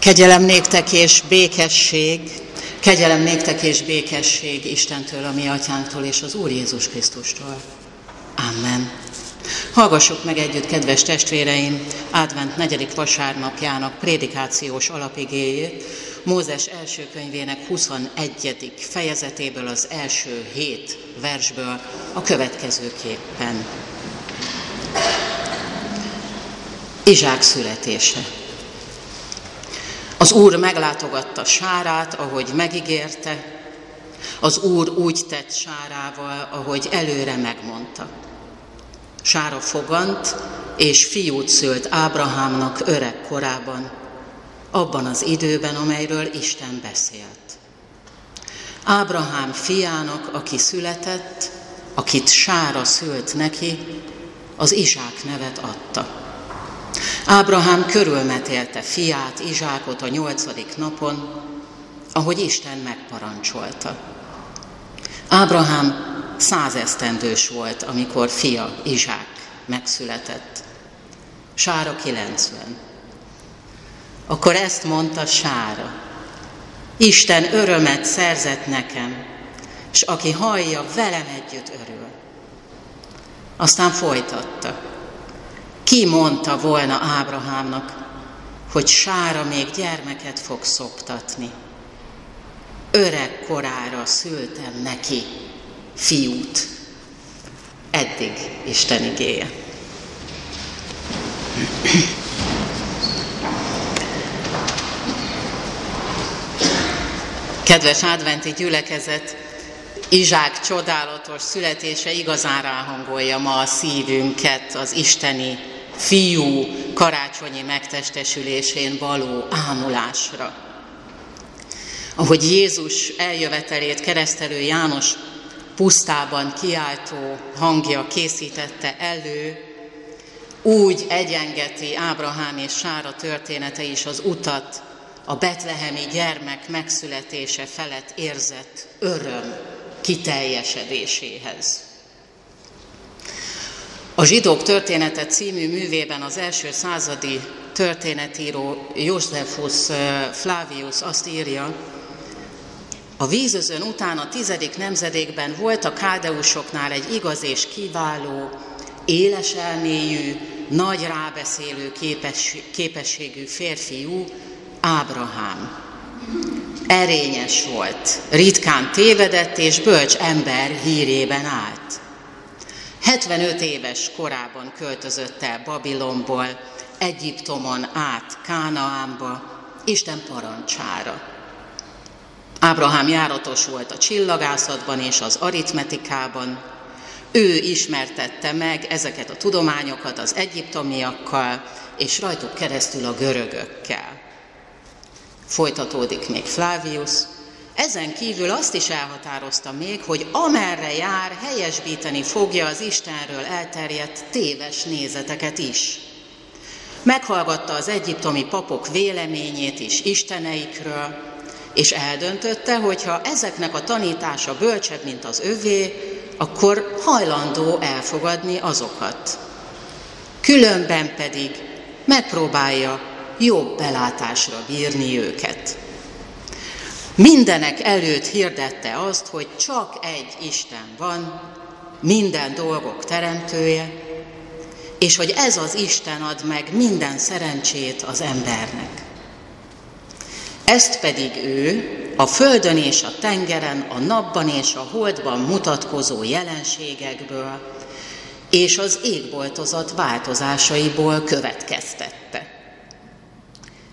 Kegyelem néktek és békesség, kegyelem néktek és békesség Istentől, a mi atyánktól és az Úr Jézus Krisztustól. Amen. Hallgassuk meg együtt, kedves testvéreim, Advent negyedik vasárnapjának prédikációs alapigéjét, Mózes első könyvének 21. fejezetéből az első hét versből a következőképpen. Izsák születése. Az Úr meglátogatta Sárát, ahogy megígérte, az Úr úgy tett Sárával, ahogy előre megmondta. Sára fogant, és fiút szült Ábrahámnak öreg korában, abban az időben, amelyről Isten beszélt. Ábrahám fiának, aki született, akit Sára szült neki, az Izsák nevet adta. Ábrahám körülmetélte fiát, Izsákot a nyolcadik napon, ahogy Isten megparancsolta. Ábrahám százesztendős volt, amikor fia, Izsák megszületett. Sára 90. Akkor ezt mondta Sára. Isten örömet szerzett nekem, és aki hallja, velem együtt örül. Aztán folytatta. Ki mondta volna Ábrahámnak, hogy Sára még gyermeket fog szoptatni? Öreg korára szültem neki fiút. Eddig Isten igéje. Kedves adventi gyülekezet, Izsák csodálatos születése igazán ráhangolja ma a szívünket az isteni fiú karácsonyi megtestesülésén való ámulásra. Ahogy Jézus eljövetelét keresztelő János pusztában kiáltó hangja készítette elő, úgy egyengeti Ábrahám és Sára története is az utat a betlehemi gyermek megszületése felett érzett öröm kiteljesedéséhez. A Zsidók története című művében az első századi történetíró Josephus Flavius azt írja, a vízözön után a tizedik nemzedékben volt a káldeusoknál egy igaz és kiváló, éles elmélyű, nagy rábeszélő képes, képességű férfiú, Ábrahám. Erényes volt, ritkán tévedett és bölcs ember hírében állt. 75 éves korában költözött el Babilonból, Egyiptomon át Kánaánba, Isten parancsára. Ábrahám járatos volt a csillagászatban és az aritmetikában, ő ismertette meg ezeket a tudományokat az egyiptomiakkal, és rajtuk keresztül a görögökkel. Folytatódik még Flavius, ezen kívül azt is elhatározta még, hogy amerre jár, helyesbíteni fogja az Istenről elterjedt téves nézeteket is. Meghallgatta az egyiptomi papok véleményét is isteneikről, és eldöntötte, hogy ha ezeknek a tanítása bölcsebb, mint az övé, akkor hajlandó elfogadni azokat. Különben pedig megpróbálja jobb belátásra bírni őket. Mindenek előtt hirdette azt, hogy csak egy Isten van, minden dolgok teremtője, és hogy ez az Isten ad meg minden szerencsét az embernek. Ezt pedig ő a földön és a tengeren, a napban és a holdban mutatkozó jelenségekből és az égboltozat változásaiból következtette.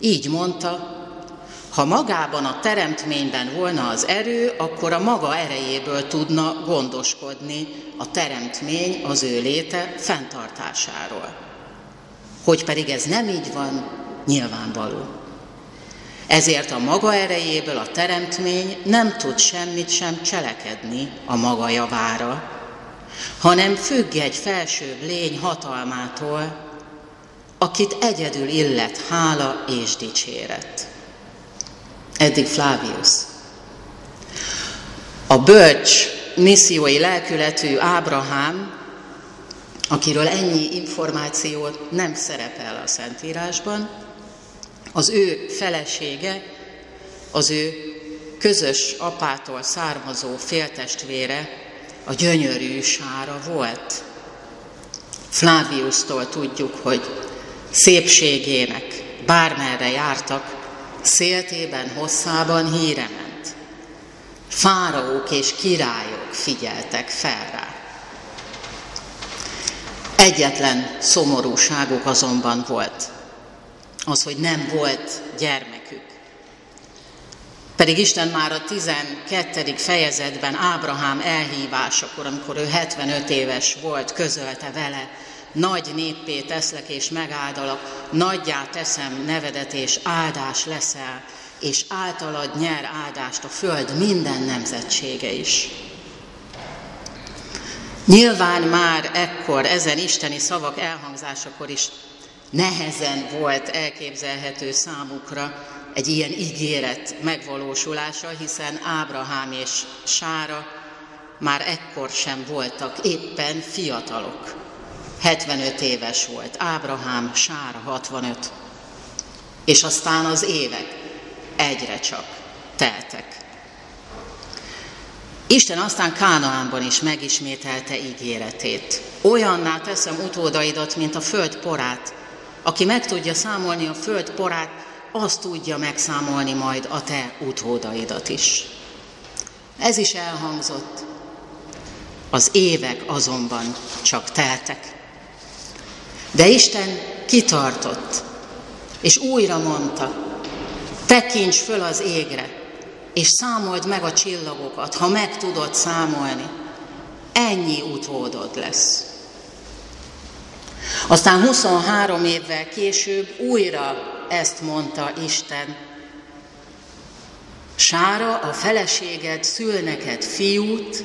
Így mondta, ha magában a teremtményben volna az erő, akkor a maga erejéből tudna gondoskodni a teremtmény az ő léte fenntartásáról. Hogy pedig ez nem így van, nyilvánvaló. Ezért a maga erejéből a teremtmény nem tud semmit sem cselekedni a maga javára, hanem függ egy felsőbb lény hatalmától, akit egyedül illet hála és dicséret. Eddig Flavius. A bölcs, missziói lelkületű Ábrahám, akiről ennyi információ nem szerepel a Szentírásban, Az ő felesége, az ő közös apától származó féltestvére a gyönyörű sára volt. Fláviusztól tudjuk, hogy szépségének bármerre jártak, széltében, hosszában híre ment. Fáraók és királyok figyeltek fel rá. Egyetlen szomorúságuk azonban volt, az, hogy nem volt gyermekük. Pedig Isten már a 12. fejezetben Ábrahám elhívásakor, amikor ő 75 éves volt, közölte vele, nagy néppé teszlek és megáldalak, nagyjá teszem nevedet és áldás leszel, és általad nyer áldást a föld minden nemzetsége is. Nyilván már ekkor ezen isteni szavak elhangzásakor is nehezen volt elképzelhető számukra egy ilyen ígéret megvalósulása, hiszen Ábrahám és Sára már ekkor sem voltak éppen fiatalok. 75 éves volt, Ábrahám, Sára 65. És aztán az évek egyre csak teltek. Isten aztán Kánaánban is megismételte ígéretét. Olyanná teszem utódaidat, mint a föld porát. Aki meg tudja számolni a föld porát, azt tudja megszámolni majd a te utódaidat is. Ez is elhangzott. Az évek azonban csak teltek. De Isten kitartott, és újra mondta, tekints föl az égre, és számold meg a csillagokat, ha meg tudod számolni. Ennyi utódod lesz. Aztán 23 évvel később újra ezt mondta Isten. Sára, a feleséged szül neked fiút,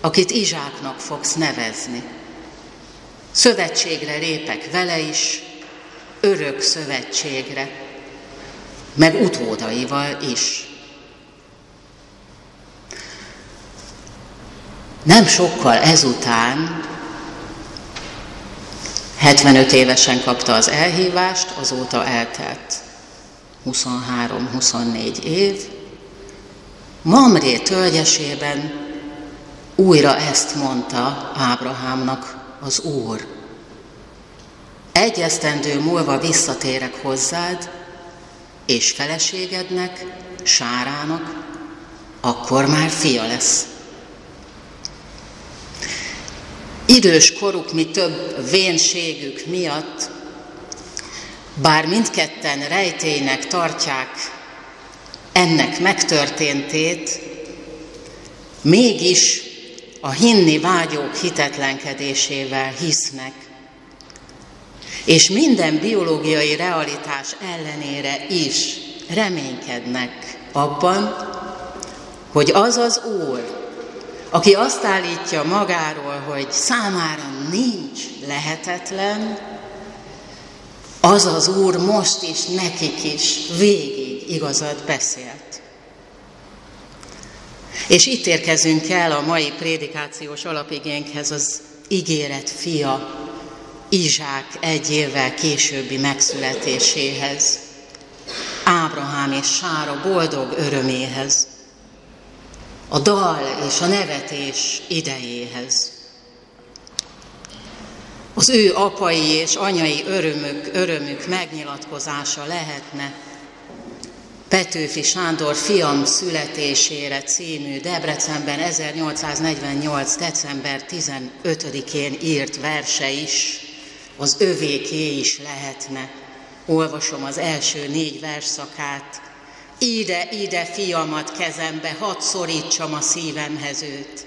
akit Izsáknak fogsz nevezni. Szövetségre lépek vele is, örök szövetségre, meg utódaival is. Nem sokkal ezután 75 évesen kapta az elhívást, azóta eltelt 23-24 év. Mamré tölgyesében újra ezt mondta Ábrahámnak az Úr. Egy esztendő múlva visszatérek hozzád, és feleségednek, Sárának, akkor már fia lesz. Idős koruk mi több vénségük miatt, bár mindketten rejtélynek tartják ennek megtörténtét, mégis a hinni vágyók hitetlenkedésével hisznek, és minden biológiai realitás ellenére is reménykednek abban, hogy az az Úr, aki azt állítja magáról, hogy számára nincs lehetetlen, az az Úr most is nekik is végig igazat beszélt. És itt érkezünk el a mai prédikációs alapigénkhez, az ígéret fia, Izsák egy évvel későbbi megszületéséhez, Ábrahám és Sára boldog öröméhez, a dal és a nevetés idejéhez. Az ő apai és anyai örömük, örömük megnyilatkozása lehetne Petőfi Sándor fiam születésére című Debrecenben 1848. december 15-én írt verse is, az övéké is lehetne. Olvasom az első négy verszakát. Ide, ide, fiamat kezembe, hadd szorítsam a szívemhez őt,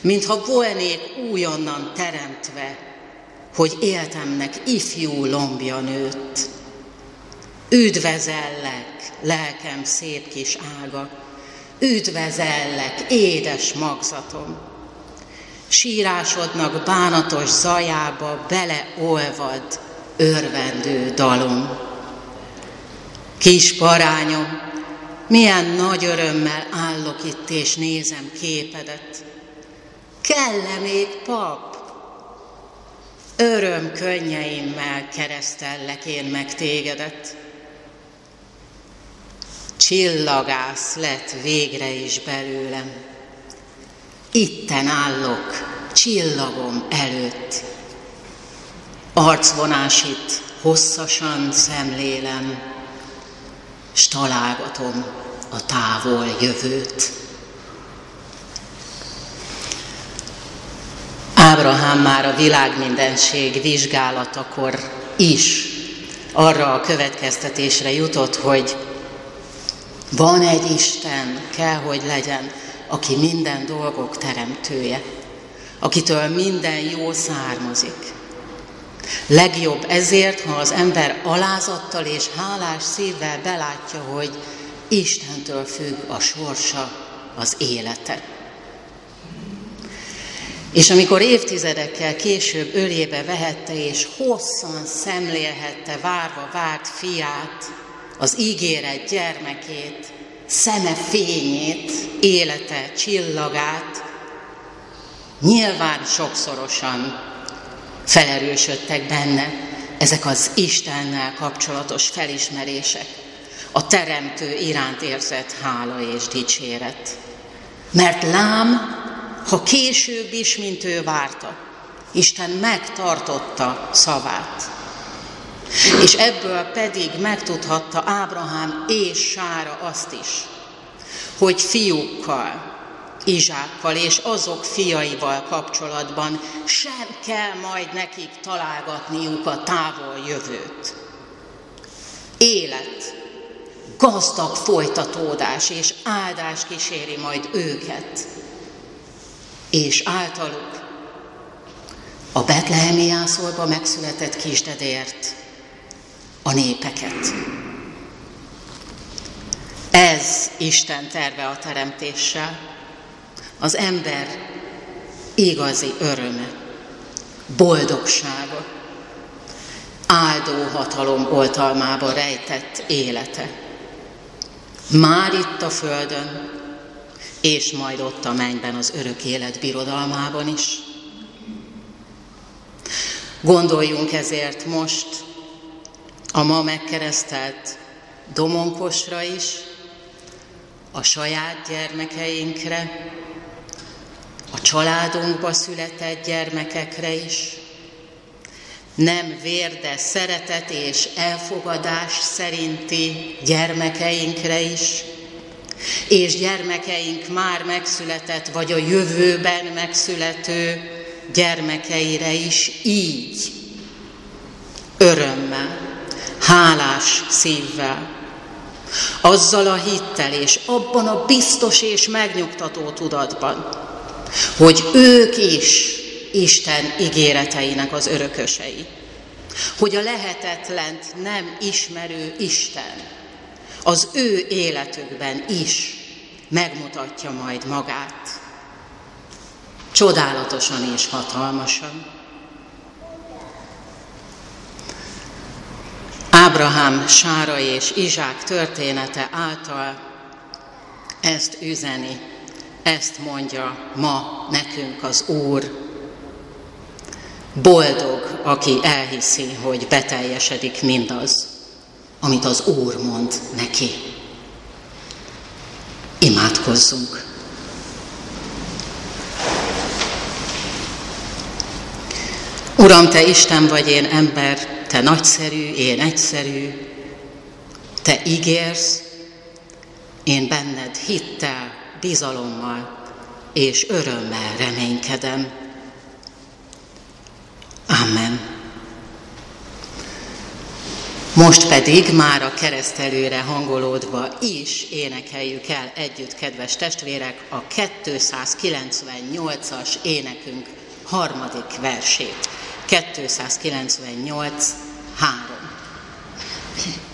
mintha volnék újonnan teremtve, hogy éltemnek ifjú lombja nőtt. Üdvezellek, lelkem szép kis ága, üdvezellek, édes magzatom. Sírásodnak bánatos zajába beleolvad örvendő dalom. Kis parányom, milyen nagy örömmel állok itt és nézem képedet. Kell-e még pap? Öröm könnyeimmel keresztellek én meg tégedet. Csillagász lett végre is belőlem. Itten állok, csillagom előtt. Arcvonásit hosszasan szemlélem, s találgatom a távol jövőt. Ábrahám már a világmindenség vizsgálatakor is arra a következtetésre jutott, hogy van egy Isten, kell, hogy legyen, aki minden dolgok teremtője, akitől minden jó származik. Legjobb ezért, ha az ember alázattal és hálás szívvel belátja, hogy Istentől függ a sorsa, az élete. És amikor évtizedekkel később ölébe vehette és hosszan szemlélhette várva várt fiát, az ígéret gyermekét, szeme fényét, élete csillagát, nyilván sokszorosan felerősödtek benne ezek az Istennel kapcsolatos felismerések, a Teremtő iránt érzett hála és dicséret. Mert lám, ha később is, mint ő várta, Isten megtartotta szavát. És ebből pedig megtudhatta Ábrahám és Sára azt is, hogy fiúkkal, Izsákkal és azok fiaival kapcsolatban sem kell majd nekik találgatniuk a távol jövőt. Élet, gazdag folytatódás és áldás kíséri majd őket, és általuk a betlehemi jászolba megszületett kisdedért a népeket. Ez Isten terve a teremtéssel, az ember igazi öröme, boldogsága, áldó hatalom oltalmába rejtett élete. Már itt a földön, és majd ott a mennyben az örök élet birodalmában is. Gondoljunk ezért most a ma megkeresztelt Domonkosra is, a saját gyermekeinkre, a családunkba született gyermekekre is, nem vér, szeretet és elfogadás szerinti gyermekeinkre is, és gyermekeink már megszületett, vagy a jövőben megszülető gyermekeire is így, örömmel, hálás szívvel, azzal a hittel és abban a biztos és megnyugtató tudatban, hogy ők is Isten ígéreteinek az örökösei. Hogy a lehetetlent nem ismerő Isten az ő életükben is megmutatja majd magát. Csodálatosan és hatalmasan. Ábrahám, Sára és Izsák története által ezt üzeni ezt mondja ma nekünk az Úr. Boldog, aki elhiszi, hogy beteljesedik mindaz, amit az Úr mond neki. Imádkozzunk! Uram, Te Isten vagy, én ember, Te nagyszerű, én egyszerű, Te ígérsz, én benned hittel, bizalommal és örömmel reménykedem. Amen. Most pedig már a keresztelőre hangolódva is énekeljük el együtt, kedves testvérek, a 298-as énekünk harmadik versét. 298. 3.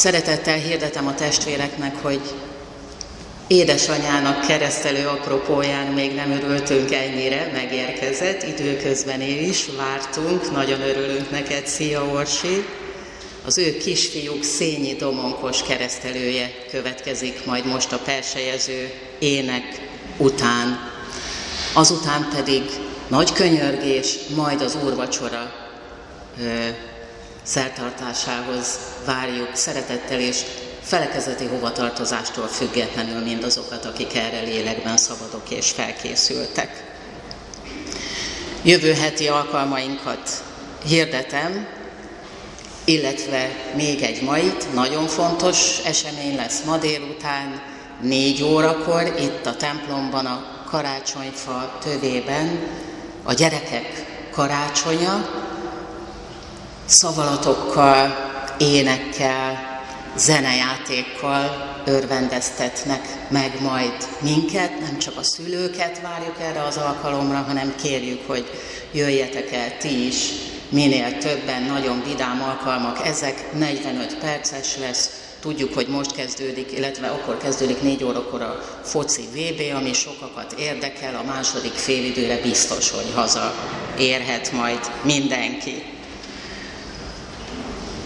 Szeretettel hirdetem a testvéreknek, hogy édesanyának keresztelő apropóján még nem örültünk ennyire, megérkezett, időközben én is vártunk, nagyon örülünk neked, szia Orsi! Az ő kisfiúk Szényi Domonkos keresztelője következik majd most a persejező ének után. Azután pedig nagy könyörgés, majd az úrvacsora szertartásához várjuk szeretettel és felekezeti hovatartozástól függetlenül mindazokat, akik erre lélekben szabadok és felkészültek. Jövő heti alkalmainkat hirdetem, illetve még egy mait, nagyon fontos esemény lesz ma délután, négy órakor itt a templomban a karácsonyfa tövében, a gyerekek karácsonya, szavalatokkal, énekkel, zenejátékkal örvendeztetnek meg majd minket, nem csak a szülőket várjuk erre az alkalomra, hanem kérjük, hogy jöjjetek el ti is, minél többen, nagyon vidám alkalmak, ezek. 45 perces lesz, Tudjuk, hogy most kezdődik, illetve akkor kezdődik négy órakor a foci VB, ami sokakat érdekel, a második félidőre biztos, hogy haza érhet majd mindenki.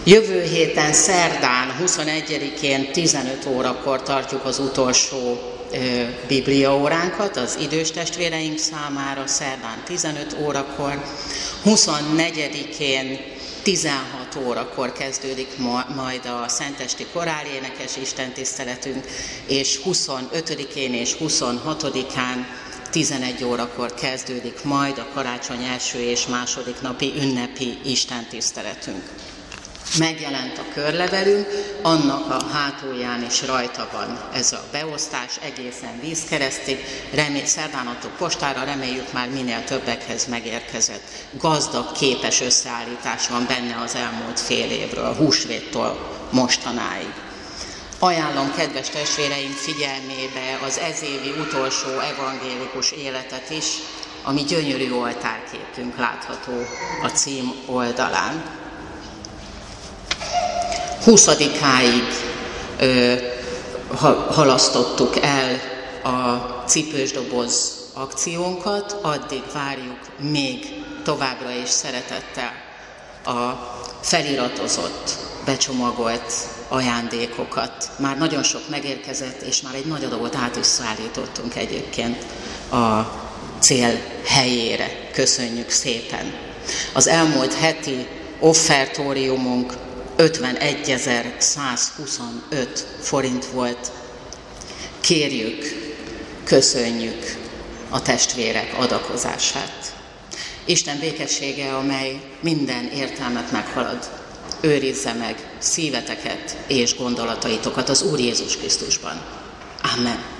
Jövő héten szerdán 21-én 15 órakor tartjuk az utolsó bibliaóránkat az idős testvéreink számára, szerdán 15 órakor. 24-én 16 órakor kezdődik ma, majd a Szentesti Korálénekes istentiszteletünk, és 25-én és 26-án 11 órakor kezdődik majd a karácsony első és második napi ünnepi istentiszteletünk megjelent a körlevelünk, annak a hátulján is rajta van ez a beosztás egészen vízkeresztig, remély, szerdánatok postára reméljük már minél többekhez megérkezett. Gazdag, képes összeállítás van benne az elmúlt fél évről, húsvéttól mostanáig. Ajánlom kedves testvéreim figyelmébe az ezévi utolsó evangélikus életet is, ami gyönyörű oltárképünk látható a cím oldalán. 20-áig ha, halasztottuk el a cipős doboz akciónkat, addig várjuk még továbbra is szeretettel a feliratozott, becsomagolt ajándékokat. Már nagyon sok megérkezett, és már egy nagy adagot át is szállítottunk egyébként a cél helyére. Köszönjük szépen! Az elmúlt heti offertóriumunk 51.125 forint volt. Kérjük, köszönjük a testvérek adakozását. Isten békessége, amely minden értelmet meghalad, őrizze meg szíveteket és gondolataitokat az Úr Jézus Krisztusban. Amen.